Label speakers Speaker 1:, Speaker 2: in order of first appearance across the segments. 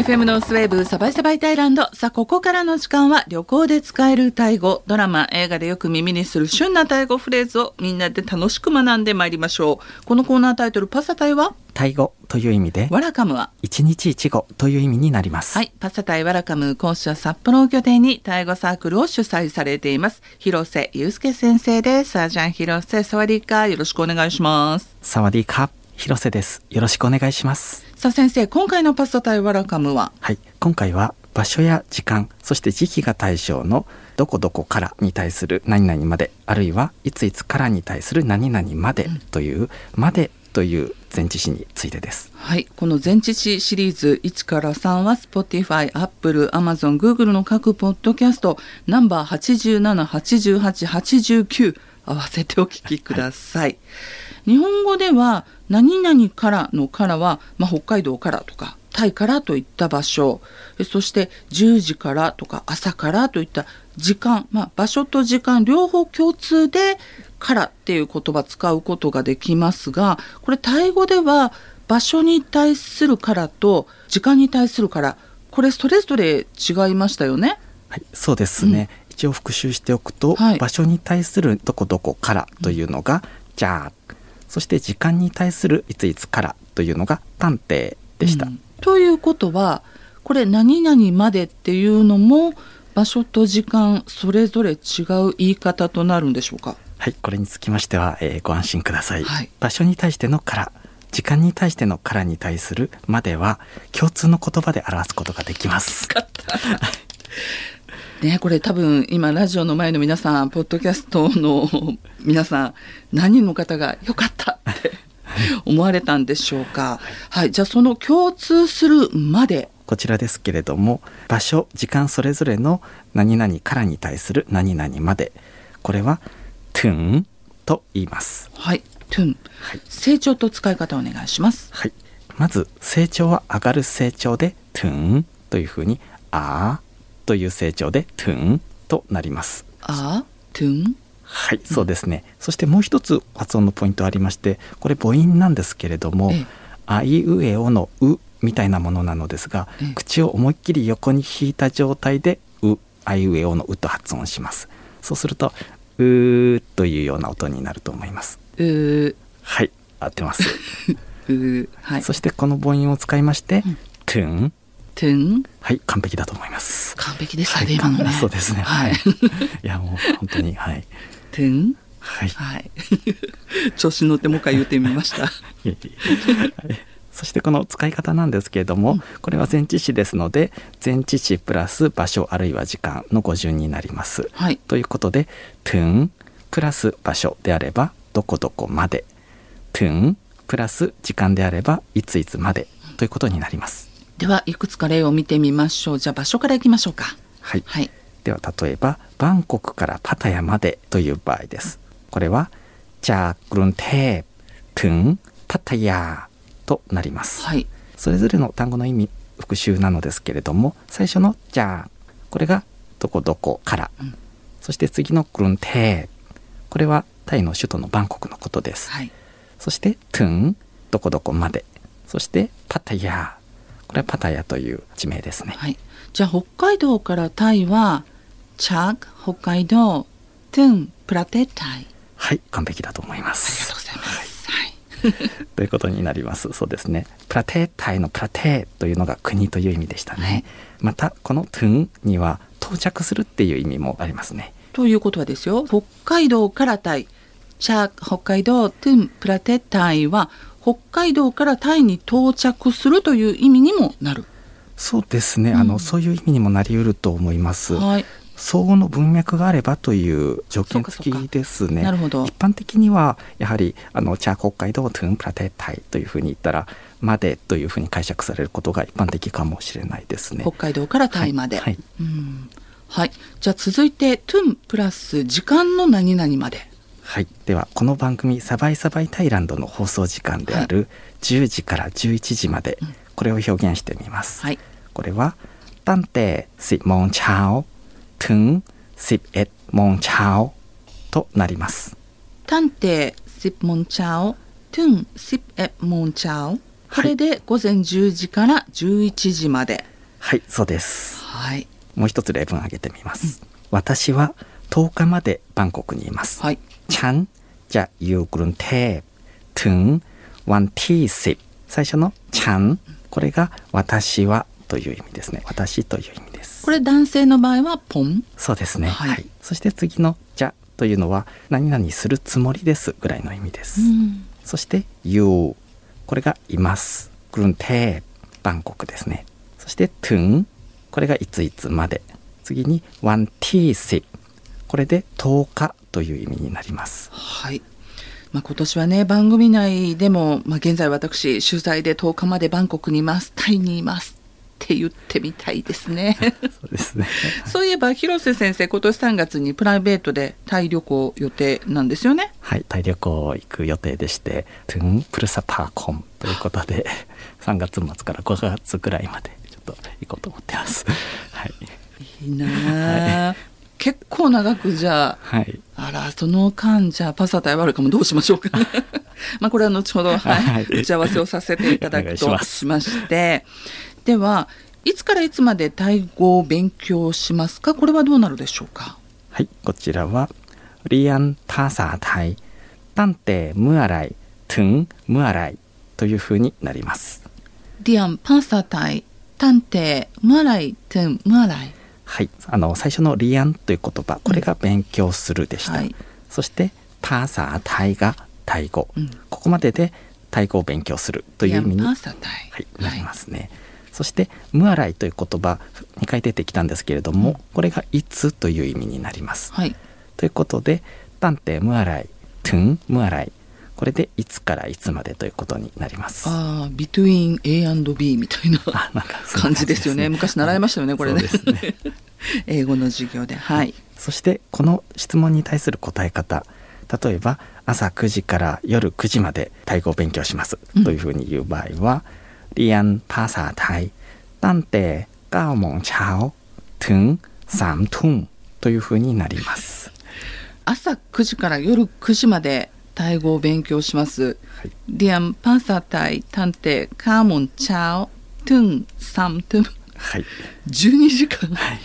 Speaker 1: FM ノースウェーブサバイサバイタイランド。さあ、ここからの時間は旅行で使えるタイ語、ドラマ、映画でよく耳にする旬なタイ語フレーズをみんなで楽しく学んでまいりましょう。このコーナータイトル、パサタイは？
Speaker 2: タイ語という意味で、
Speaker 1: ワラカムは？
Speaker 2: 一日一語という意味になります。
Speaker 1: はい。パサタイワラカム講師は札幌を拠点にタイ語サークルを主催されています。広瀬祐介先生です。さあ、じゃん広瀬、サワディーカーよろしくお願いします。
Speaker 2: サワディーカー、広瀬です。よろしくお願いします。
Speaker 1: さあ、先生、今回のパサタイワラカムは？
Speaker 2: はい、今回は場所や時間、そして時期が対象のどこどこからに対する何々まで、あるいはいついつからに対する何々までという、までという前置詞についてです。
Speaker 1: はい。この前置詞シリーズ1から3は Spotify、Apple、Amazon、Google の各ポッドキャストナンバー87、88、89合わせてお聞きください。日本語では何々からのからは、まあ、北海道からとかタイからといった場所。えそして10時からとか朝からといった時間、まあ、場所と時間両方共通でからっていう言葉使うことができますがこれタイ語では場所に対するからと時間に対するからこれそれぞれ違いましたよね？
Speaker 2: はい、そうですね。一応復習しておくと、
Speaker 1: はい。
Speaker 2: 場所に対するどこどこからというのが、じゃあ、そして時間に対するいついつからというのが探偵でした。
Speaker 1: うんということはこれ何々までっていうのも場所と時間それぞれ違う言い方となるんでしょうか？
Speaker 2: はい、これにつきましては、えーご安心ください。
Speaker 1: はい
Speaker 2: 場所に対してのから、時間に対してのからに対するまでは共通の言葉で表すことができます。
Speaker 1: ねこれ多分今ラジオの前の皆さんポッドキャストの皆さん何人の方が「よかった」って思われたんでしょうか。はい。じゃあその共通するまで。
Speaker 2: こちらですけれども、場所、時間それぞれの何々からに対する何々まで、これは tun と言います。
Speaker 1: はい「トゥン」成長と使い方お願いします。
Speaker 2: はい。まず、成長は上がる成長で、トゥンというふうに、あーという成長で、トゥンとなります。
Speaker 1: あトゥン？
Speaker 2: はい、そうですね。そしてもう一つ発音のポイントありまして、これ母音なんですけれども
Speaker 1: ええ、
Speaker 2: あいうえおのうみたいなものなのですが
Speaker 1: ええ、
Speaker 2: 口を思いっきり横に引いた状態で、う、あいうえおのうと発音します。そうすると、うーというような音になると思います。
Speaker 1: うー
Speaker 2: はい、合ってます。
Speaker 1: うーはい
Speaker 2: そしてこの母音を使いまして、トゥン
Speaker 1: トゥン
Speaker 2: はい、完璧だと思います。
Speaker 1: 完璧でしたね、
Speaker 2: はい
Speaker 1: 今のね
Speaker 2: そうですね。
Speaker 1: はい
Speaker 2: いや、もう本当に、はい。
Speaker 1: トゥン
Speaker 2: はい。
Speaker 1: はい 調子乗ってもう一回言ってみました
Speaker 2: いえいえはいそしてこの使い方なんですけれども、これは前置詞ですので、前置詞プラス場所あるいは時間の語順になります。
Speaker 1: はい
Speaker 2: ということで、トゥンプラス場所であれば、どこどこまで。トゥンプラス時間であれば、いついつまでということになります。
Speaker 1: ではいくつか例を見てみましょう。じゃあ場所からいきましょうか。
Speaker 2: はい。
Speaker 1: はい。
Speaker 2: では例えばバンコクからパタヤまでという場合です。これはジャーグルンテープトゥンパタヤとなります、
Speaker 1: はい。
Speaker 2: それぞれの単語の意味復習なのですけれども最初のジャーこれがどこどこから、
Speaker 1: うん。
Speaker 2: そして次のグルンテーこれはタイの首都のバンコクのことです、
Speaker 1: はい。
Speaker 2: そしてトゥンどこどこまで。そしてパタヤこれはパタヤという地名ですね。
Speaker 1: はい。じゃあ北海道からタイはチャーク北海道トゥンプラテタイ。あり
Speaker 2: はい完璧だと思いま
Speaker 1: が
Speaker 2: す
Speaker 1: とうございます。はい。
Speaker 2: ということになります。そうですね。プラテータイのプラテーというのが国という意味でしたね。
Speaker 1: はい。
Speaker 2: また、このトゥンには到着するっていう意味もありますね。
Speaker 1: ということはですよ。北海道からタイ。チャーク北海道トゥンプラテタイは北海道からタイに到着するという意味にもなる。
Speaker 2: そうですね。あの、そういう意味にもなり得ると思います。
Speaker 1: はい。
Speaker 2: 相互の文脈があればという条件付きですね。
Speaker 1: なるほど。
Speaker 2: 一般的にはやはりあのチャー北海道トゥンプラテータイというふうに言ったらまでというふうに解釈されることが一般的かもしれないですね。
Speaker 1: 北。海道からタイまで。
Speaker 2: はい。はい。
Speaker 1: うん。はい。じゃあ続いてトゥンプラス時間の何々まで
Speaker 2: はい、ではこの番組「サバイサバイタイランド」の放送時間である10時から11時まで、これを表現してみます、
Speaker 1: はい
Speaker 2: これは「ตั้งแต่10โมงเช้าถึง11โมงเช้า」となります
Speaker 1: 探偵10โมงเช้าถึง11โมงเช้า これで午前10時から11時まで。
Speaker 2: はい、そうです。
Speaker 1: はい。
Speaker 2: もう一つ例文挙げてみます。私は 10日までバンコクにいます。
Speaker 1: はい。
Speaker 2: ฉันจะอยู่กรุงเทพถึงวันที่10最初の「ちゃん」これが「私は」という意味ですね私という意味です
Speaker 1: これ男性の場合はポン。
Speaker 2: そうですね
Speaker 1: は
Speaker 2: はいい、そして次の「じゃ」というのは「何々するつもりです」ぐらいの意味です、
Speaker 1: うん。
Speaker 2: そして「you」これが「います」「グルンテーバンコクですねそして「ถึง」これがいついつまで次に「ワンティーシ これで10日という意味になります
Speaker 1: はい。まあ、今年はね、番組内でも、まあ、現在私、取材で10日までバンコクにいます、タイにいますって言ってみたいですね。
Speaker 2: そうですね
Speaker 1: そういえば、広瀬先生、今年3月にプライベートでタイ旅行予定なんですよね。
Speaker 2: はい、タイ旅行行く予定でして、トゥンプルサパーコンということで、3月末から5月くらいまでちょっと行こうと思ってます。はい。
Speaker 1: いいなあ、結構長くじゃあ、
Speaker 2: はい。
Speaker 1: あら、その間、じゃあ、パサタイワルカムどうしましょうかね。まあ、これは後ほど、はい、
Speaker 2: はい
Speaker 1: 打ち合わせをさせていただくと
Speaker 2: いします
Speaker 1: して、では、いつからいつまでタイ語を勉強しますか？これはどうなるでしょうか？
Speaker 2: はい、こちらは、リアンパーサータイ、タンテムアライ、トゥンムアライというふうになります。
Speaker 1: ディアン、パサタイ、探偵、ムアライ、トゥン、ムアライ。
Speaker 2: はい、あの、最初のリアンという言葉、これが勉強するでした。
Speaker 1: はい
Speaker 2: そして、パーサータイがタイ語。
Speaker 1: うん
Speaker 2: ここまででタイ語を勉強するという意味に。はい、なりますね。そして「ムアライ」という言葉2回出てきたんですけれども、これが「いつ」という意味になります。
Speaker 1: はい。
Speaker 2: ということで「タンテムアライ」「トゥンムアライ」これでいつからいつまでということになります。
Speaker 1: ああビトゥイン A&B みたいな
Speaker 2: あなんか
Speaker 1: 感じですよね、ね、昔習いましたよねこれね、
Speaker 2: ね、
Speaker 1: 英語の授業で。はい、はい、
Speaker 2: そしてこの質問に対する答え方例えば朝9時から夜9時までタイ語を勉強します、というふうに言う場合は「リアンパーサータイ」「なんてガーモンチャオ」「トゥンサムトゥン」というふうになります。
Speaker 1: 朝9時から夜9時までタイ語を勉強します。
Speaker 2: はい。
Speaker 1: ディアンパサタイ探偵カーモンチャオトゥンサムトゥン。
Speaker 2: はい、
Speaker 1: 12時間。
Speaker 2: はい、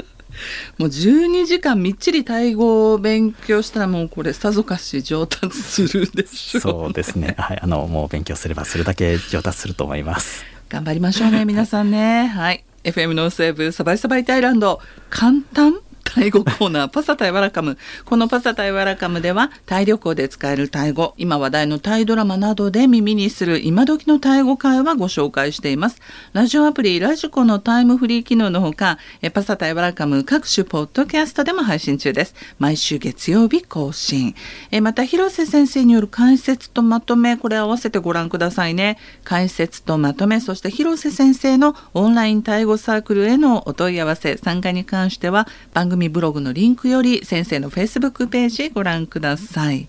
Speaker 1: もう12時間みっちりタイ語を勉強したらもうこれさぞかし上達するでしょう、
Speaker 2: そうですね。はい、あのもう勉強すればするだけ上達すると思います。
Speaker 1: 頑張りましょうね皆さんね。はい。FM ノースウェーブサバイサバイタイランド簡単タイ語コーナーパサタイワラカム。このパサタイワラカムではタイ旅行で使えるタイ語今話題のタイドラマなどで耳にする今時のタイ語会話ご紹介しています。ラジオアプリラジコのタイムフリー機能のほかパサタイワラカム各種ポッドキャストでも配信中です。毎週月曜日更新。また広瀬先生による解説とまとめこれ合わせてご覧くださいね。解説とまとめそして広瀬先生のオンラインタイ語サークルへのお問い合わせ。参加に関しては番組ブログのリンクより先生のフェイスブックページご覧ください。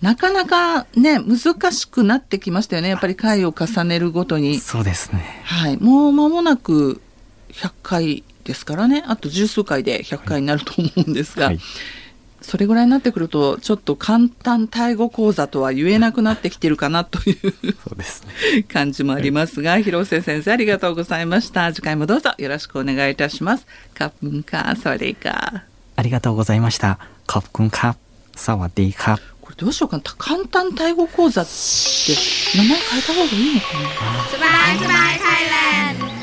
Speaker 1: なかなかね難しくなってきましたよね。やっぱり回を重ねるごとに。
Speaker 2: そうですね。
Speaker 1: はい。もう間もなく100回ですからね。あと十数回で100回になると思うんですが、
Speaker 2: はい、
Speaker 1: それぐらいになってくるとちょっと簡単タイ語講座とは言えなくなってきてるかなという、感じもありますが、広瀬先生ありがとうございました。次回もどうぞよろしくお願いいたします。カップンカーサワディカー
Speaker 2: ありがとうございました。カップンカーサワディカー
Speaker 1: これどうしようかな簡単タイ語講座って名前変えた方がいいのか。な
Speaker 3: スマイスマイタイラン